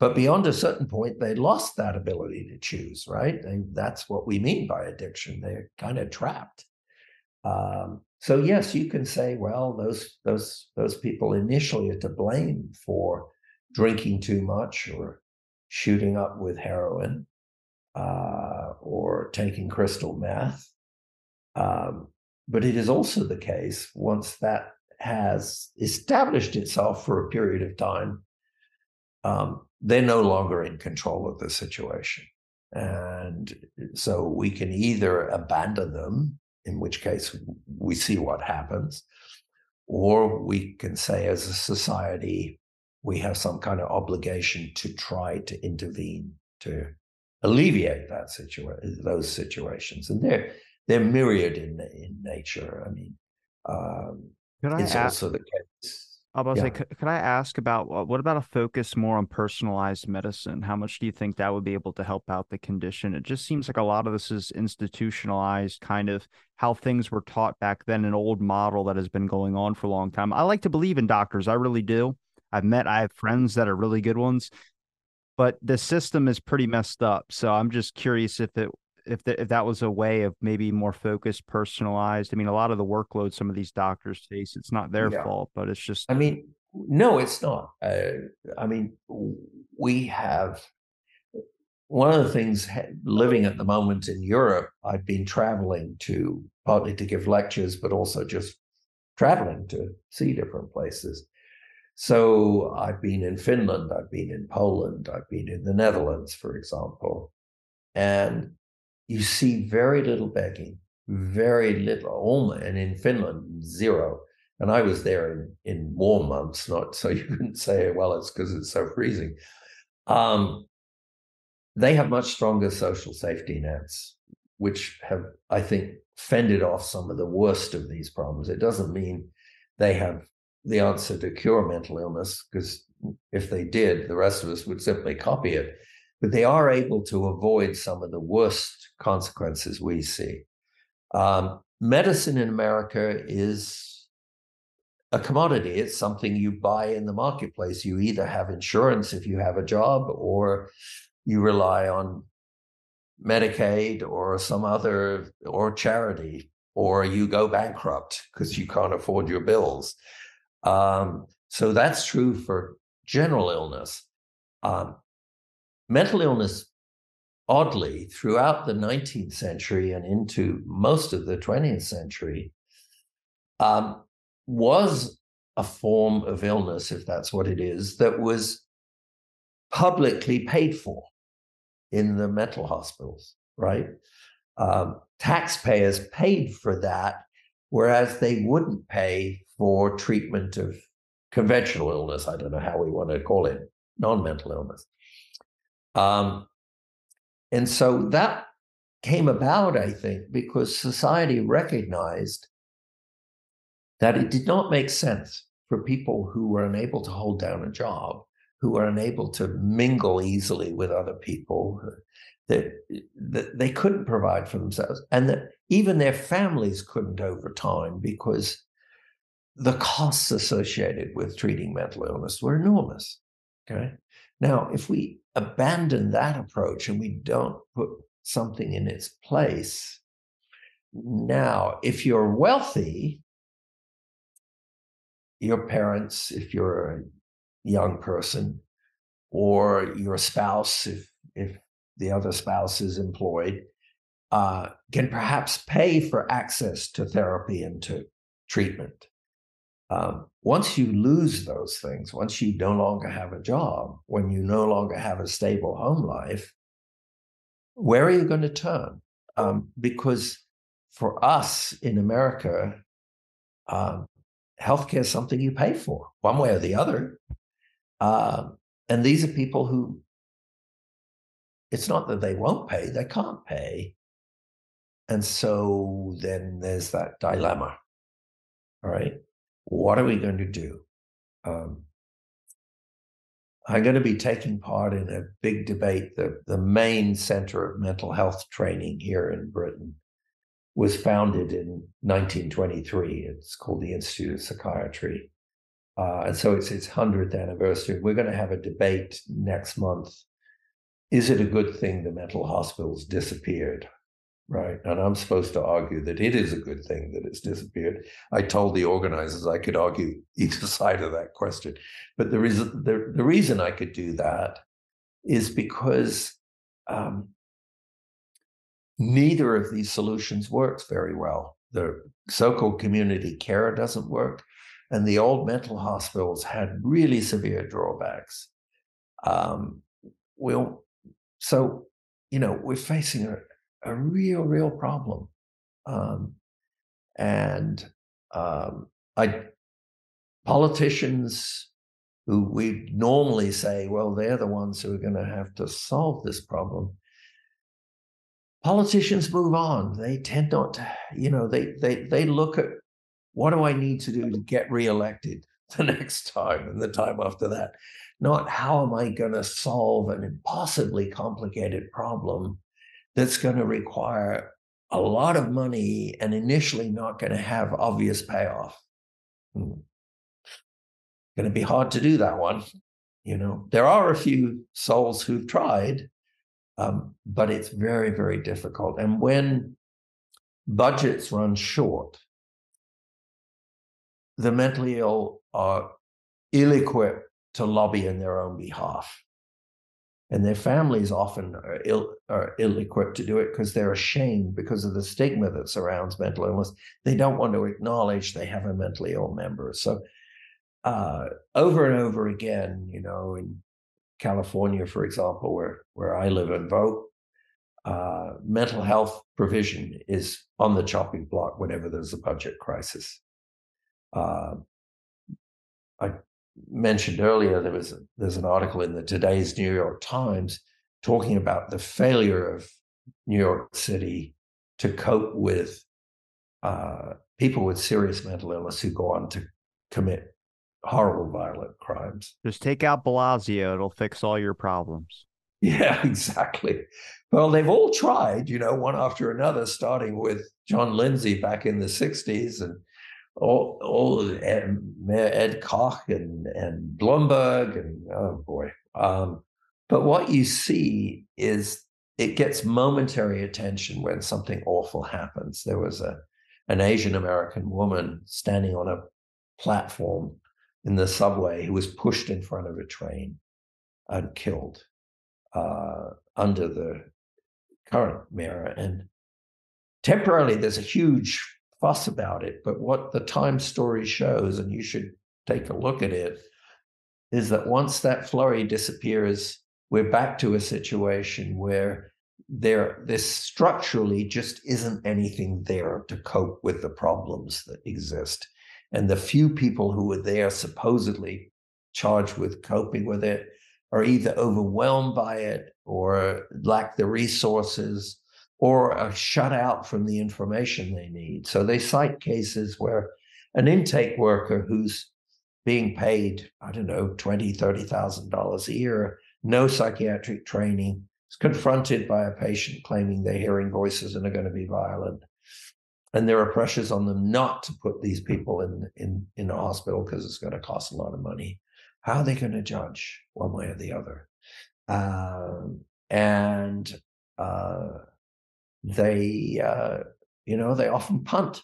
but beyond a certain point, they lost that ability to choose. Right? That's what we mean by addiction. They're kind of trapped. Um, so yes, you can say, well, those those those people initially are to blame for drinking too much or shooting up with heroin uh, or taking crystal meth. Um, but it is also the case once that has established itself for a period of time, um, they're no longer in control of the situation. And so we can either abandon them in which case we see what happens. Or we can say, as a society, we have some kind of obligation to try to intervene to alleviate that situation, those situations, and they're they're myriad in in nature. I mean, um, it's ask, also the case I was yeah. say, could, could I ask about uh, what about a focus more on personalized medicine? How much do you think that would be able to help out the condition? It just seems like a lot of this is institutionalized, kind of how things were taught back then, an old model that has been going on for a long time. I like to believe in doctors, I really do. I've met, I have friends that are really good ones, but the system is pretty messed up. So I'm just curious if it if the, if that was a way of maybe more focused, personalized. I mean, a lot of the workload some of these doctors face, it's not their yeah. fault, but it's just. I mean, no, it's not. Uh, I mean, we have one of the things living at the moment in Europe. I've been traveling to partly to give lectures, but also just traveling to see different places. So I've been in Finland, I've been in Poland, I've been in the Netherlands, for example. And you see very little begging, very little, and in Finland, zero. And I was there in, in warm months, not so you couldn't say, well, it's because it's so freezing. Um, they have much stronger social safety nets, which have, I think, fended off some of the worst of these problems. It doesn't mean they have the answer to cure mental illness, because if they did, the rest of us would simply copy it but they are able to avoid some of the worst consequences we see. Um, medicine in America is a commodity. It's something you buy in the marketplace. You either have insurance if you have a job, or you rely on Medicaid or some other or charity, or you go bankrupt because you can't afford your bills. Um, so that's true for general illness. Um, mental illness, oddly, throughout the 19th century and into most of the 20th century, um, was a form of illness, if that's what it is, that was publicly paid for in the mental hospitals, right? Um, taxpayers paid for that, whereas they wouldn't pay for treatment of conventional illness. I don't know how we want to call it, non mental illness. Um, and so that came about, I think, because society recognized that it did not make sense for people who were unable to hold down a job, who were unable to mingle easily with other people, that, that they couldn't provide for themselves, and that even their families couldn't over time because the costs associated with treating mental illness were enormous. Okay. Now, if we abandon that approach and we don't put something in its place, now, if you're wealthy, your parents, if you're a young person, or your spouse, if if the other spouse is employed, uh, can perhaps pay for access to therapy and to treatment. Um, once you lose those things, once you no longer have a job, when you no longer have a stable home life, where are you going to turn? Um, because for us in America, um, healthcare is something you pay for one way or the other. Uh, and these are people who, it's not that they won't pay, they can't pay. And so then there's that dilemma. All right. What are we going to do? Um, I'm going to be taking part in a big debate. The, the main center of mental health training here in Britain was founded in 1923. It's called the Institute of Psychiatry. Uh, and so it's its 100th anniversary. We're going to have a debate next month. Is it a good thing the mental hospitals disappeared? Right. And I'm supposed to argue that it is a good thing that it's disappeared. I told the organizers I could argue either side of that question. But the reason, the, the reason I could do that is because um, neither of these solutions works very well. The so called community care doesn't work, and the old mental hospitals had really severe drawbacks. Um, we'll, so, you know, we're facing a, a real, real problem. Um, and um, I, politicians who we normally say, well, they're the ones who are going to have to solve this problem. Politicians move on. They tend not to, you know, they they they look at what do I need to do to get reelected the next time and the time after that, not how am I going to solve an impossibly complicated problem that's going to require a lot of money and initially not going to have obvious payoff. Hmm. Going to be hard to do that one. You know, there are a few souls who've tried, um, but it's very, very difficult. And when budgets run short, the mentally ill are ill equipped to lobby in their own behalf and their families often are ill are ill-equipped to do it because they're ashamed because of the stigma that surrounds mental illness. They don't want to acknowledge they have a mentally ill member. So uh, over and over again you know in california for example where where i live and vote uh, mental health provision is on the chopping block whenever there's a budget crisis. Uh, I mentioned earlier, there was a, there's an article in the today's New York Times talking about the failure of New York City to cope with uh, people with serious mental illness who go on to commit horrible, violent crimes. Just take out Blasio; it'll fix all your problems. Yeah, exactly. Well, they've all tried, you know, one after another, starting with John Lindsay back in the '60s and all, all Ed, Koch and, and Bloomberg and oh boy. Um, but what you see is it gets momentary attention when something awful happens. There was a an Asian American woman standing on a platform in the subway who was pushed in front of a train and killed uh, under the current mayor. And temporarily, there's a huge fuss about it. But what the Time story shows, and you should take a look at it, is that once that flurry disappears, we're back to a situation where there this structurally just isn't anything there to cope with the problems that exist and the few people who are there supposedly charged with coping with it are either overwhelmed by it or lack the resources or are shut out from the information they need. So they cite cases where an intake worker who's being paid, I don't know, twenty, thirty thousand dollars a year, no psychiatric training, is confronted by a patient claiming they're hearing voices and are going to be violent and there are pressures on them not to put these people in in in a hospital because it's going to cost a lot of money. How are they going to judge one way or the other? Um, and uh, they, uh, you know, they often punt,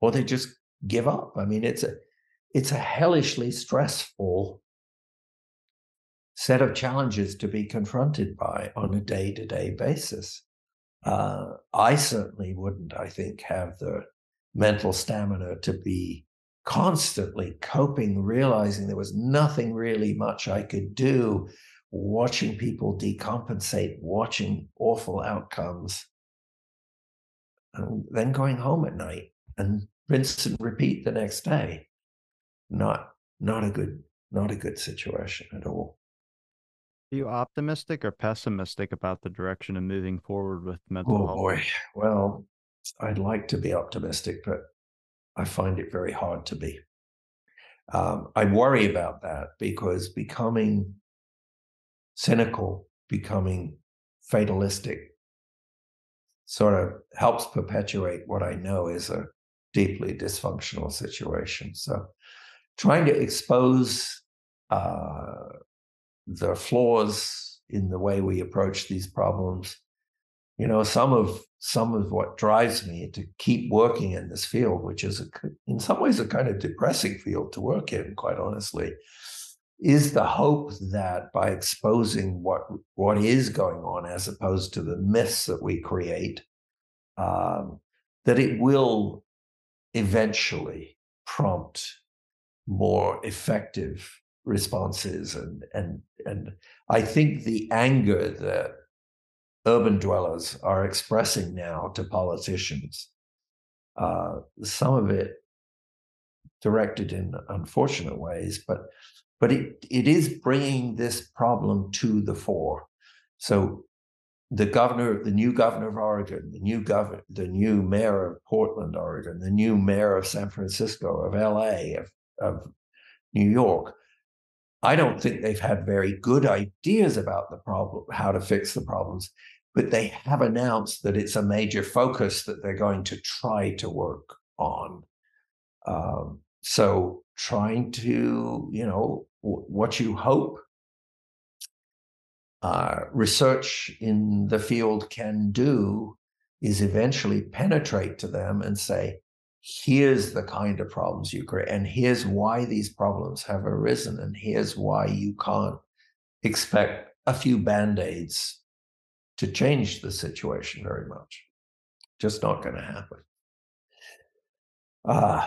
or they just give up. I mean, it's a it's a hellishly stressful set of challenges to be confronted by on a day to day basis. Uh, I certainly wouldn't, I think, have the mental stamina to be constantly coping, realizing there was nothing really much I could do, watching people decompensate, watching awful outcomes, and then going home at night and rinse and repeat the next day. Not not a good not a good situation at all. Are you optimistic or pessimistic about the direction of moving forward with mental oh, health? boy. Well, I'd like to be optimistic, but I find it very hard to be. Um, I worry about that because becoming cynical, becoming fatalistic, sort of helps perpetuate what I know is a deeply dysfunctional situation. So, trying to expose uh, the flaws in the way we approach these problems. You know, some of some of what drives me to keep working in this field, which is a, in some ways a kind of depressing field to work in, quite honestly, is the hope that by exposing what what is going on, as opposed to the myths that we create, um, that it will eventually prompt more effective responses and and and I think the anger that urban dwellers are expressing now to politicians, uh, some of it directed in unfortunate ways, but but it it is bringing this problem to the fore. So the governor, the new governor of Oregon, the new governor, the new mayor of Portland, Oregon, the new mayor of San Francisco, of LA, of, of New York, I don't think they've had very good ideas about the problem, how to fix the problems, but they have announced that it's a major focus that they're going to try to work on. Um, so trying to, you know, w- what you hope uh, research in the field can do is eventually penetrate to them and say, here's the kind of problems you create, and here's why these problems have arisen, and here's why you can't expect a few band aids to change the situation very much. Just not going to happen. Uh,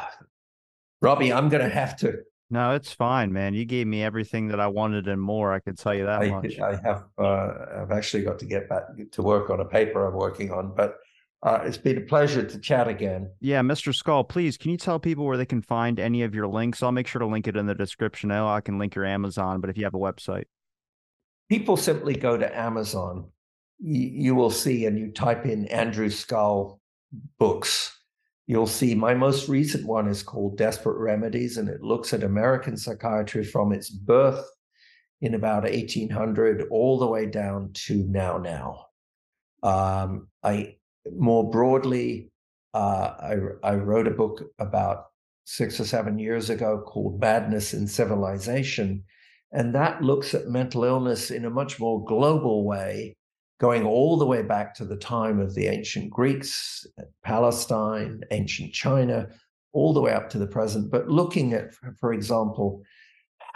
Robbie, I'm going to have to. No, it's fine, man. You gave me everything that I wanted and more. I can tell you that I, much. I have. Uh, I've actually got to get back to work on a paper I'm working on, but uh, it's been a pleasure to chat again. Yeah, Mr. Scull, please, can you tell people where they can find any of your links? I'll make sure to link it in the description. I can link your Amazon, but if you have a website, people simply go to Amazon. You, you will see, and you type in Andrew Scull books. You'll see my most recent one is called Desperate Remedies, and it looks at American psychiatry from its birth in about 1800 all the way down to now. Now, um, I more broadly, uh, I, I wrote a book about six or seven years ago called Madness in Civilization. And that looks at mental illness in a much more global way, going all the way back to the time of the ancient Greeks, Palestine, ancient China, all the way up to the present, but looking at, for example,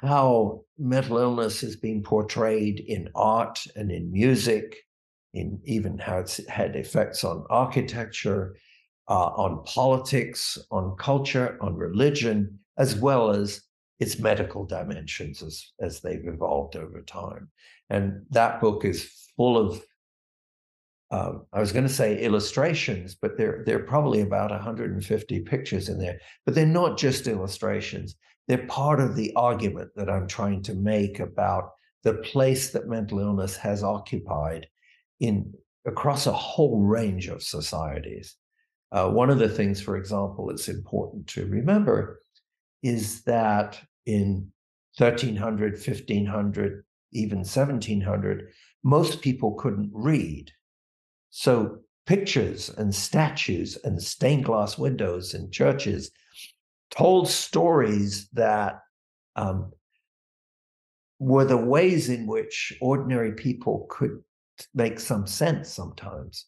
how mental illness has been portrayed in art and in music, in even how it's had effects on architecture, uh, on politics, on culture, on religion, as well as its medical dimensions as, as they've evolved over time. And that book is full of, um, I was going to say illustrations, but there, there are probably about 150 pictures in there. But they're not just illustrations, they're part of the argument that I'm trying to make about the place that mental illness has occupied in across a whole range of societies. Uh, one of the things, for example, that's important to remember is that in 1300, 1500, even 1700, most people couldn't read. So pictures and statues and stained glass windows in churches told stories that um, were the ways in which ordinary people could make some sense sometimes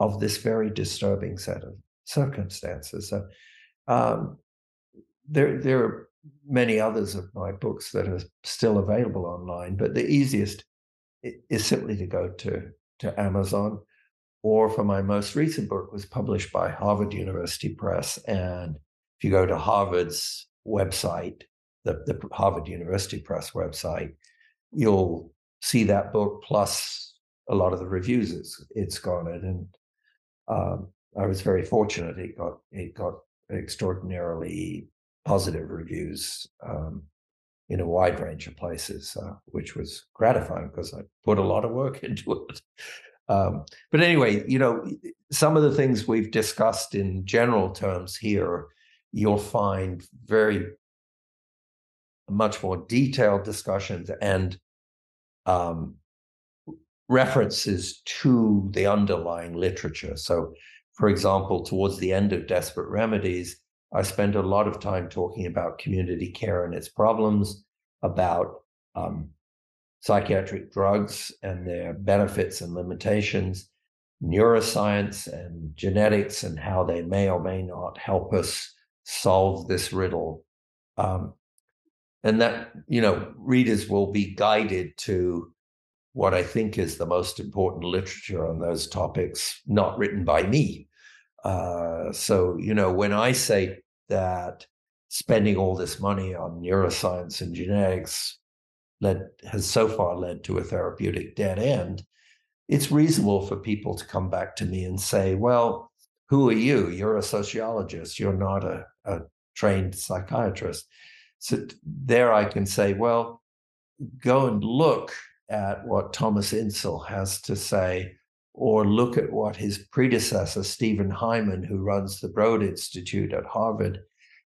of this very disturbing set of circumstances. So um, there, there are many others of my books that are still available online, but the easiest is simply to go to, to Amazon. Or for my most recent book was published by Harvard University Press. And if you go to Harvard's website, the, the Harvard University Press website, you'll see that book plus a lot of the reviews it's, it's garnered. And um, I was very fortunate. It got it got extraordinarily positive reviews um, in a wide range of places, uh, which was gratifying because I put a lot of work into it. Um, but anyway, you know, some of the things we've discussed in general terms here, you'll find very much more detailed discussions and um, references to the underlying literature. So for example, towards the end of Desperate Remedies, I spent a lot of time talking about community care and its problems, about um, psychiatric drugs and their benefits and limitations, neuroscience and genetics and how they may or may not help us solve this riddle. Um, and that, you know, readers will be guided to what I think is the most important literature on those topics, not written by me. Uh, so, you know, when I say that spending all this money on neuroscience and genetics led has so far led to a therapeutic dead end, it's reasonable for people to come back to me and say, well, who are you? You're a sociologist. You're not a, a trained psychiatrist. So there I can say, well, go and look at what Thomas Insel has to say, or look at what his predecessor, Steven Hyman, who runs the Broad Institute at Harvard,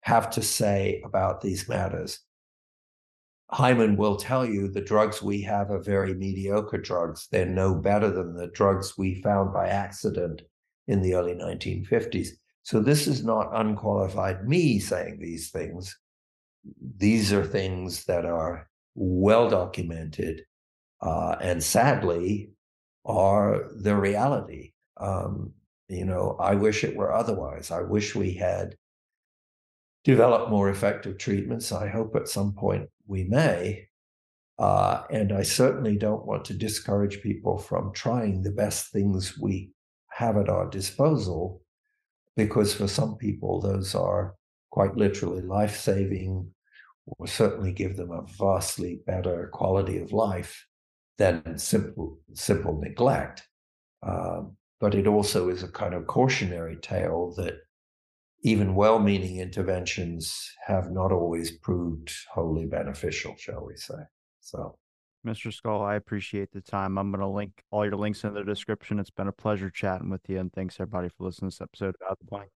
have to say about these matters. Hyman will tell you the drugs we have are very mediocre drugs. They're no better than the drugs we found by accident in the early 1950s. So this is not unqualified me saying these things. These are things that are well documented uh, and sadly are the reality. Um, you know, I wish it were otherwise. I wish we had developed more effective treatments. I hope at some point we may. Uh, and I certainly don't want to discourage people from trying the best things we have at our disposal, because for some people, those are quite literally life saving, or certainly give them a vastly better quality of life than simple simple neglect. Um, but it also is a kind of cautionary tale that even well-meaning interventions have not always proved wholly beneficial, shall we say? So. Mr. Scull, I appreciate the time. I'm going to link all your links in the description. It's been a pleasure chatting with you, and thanks everybody for listening to this episode of Out the Blank.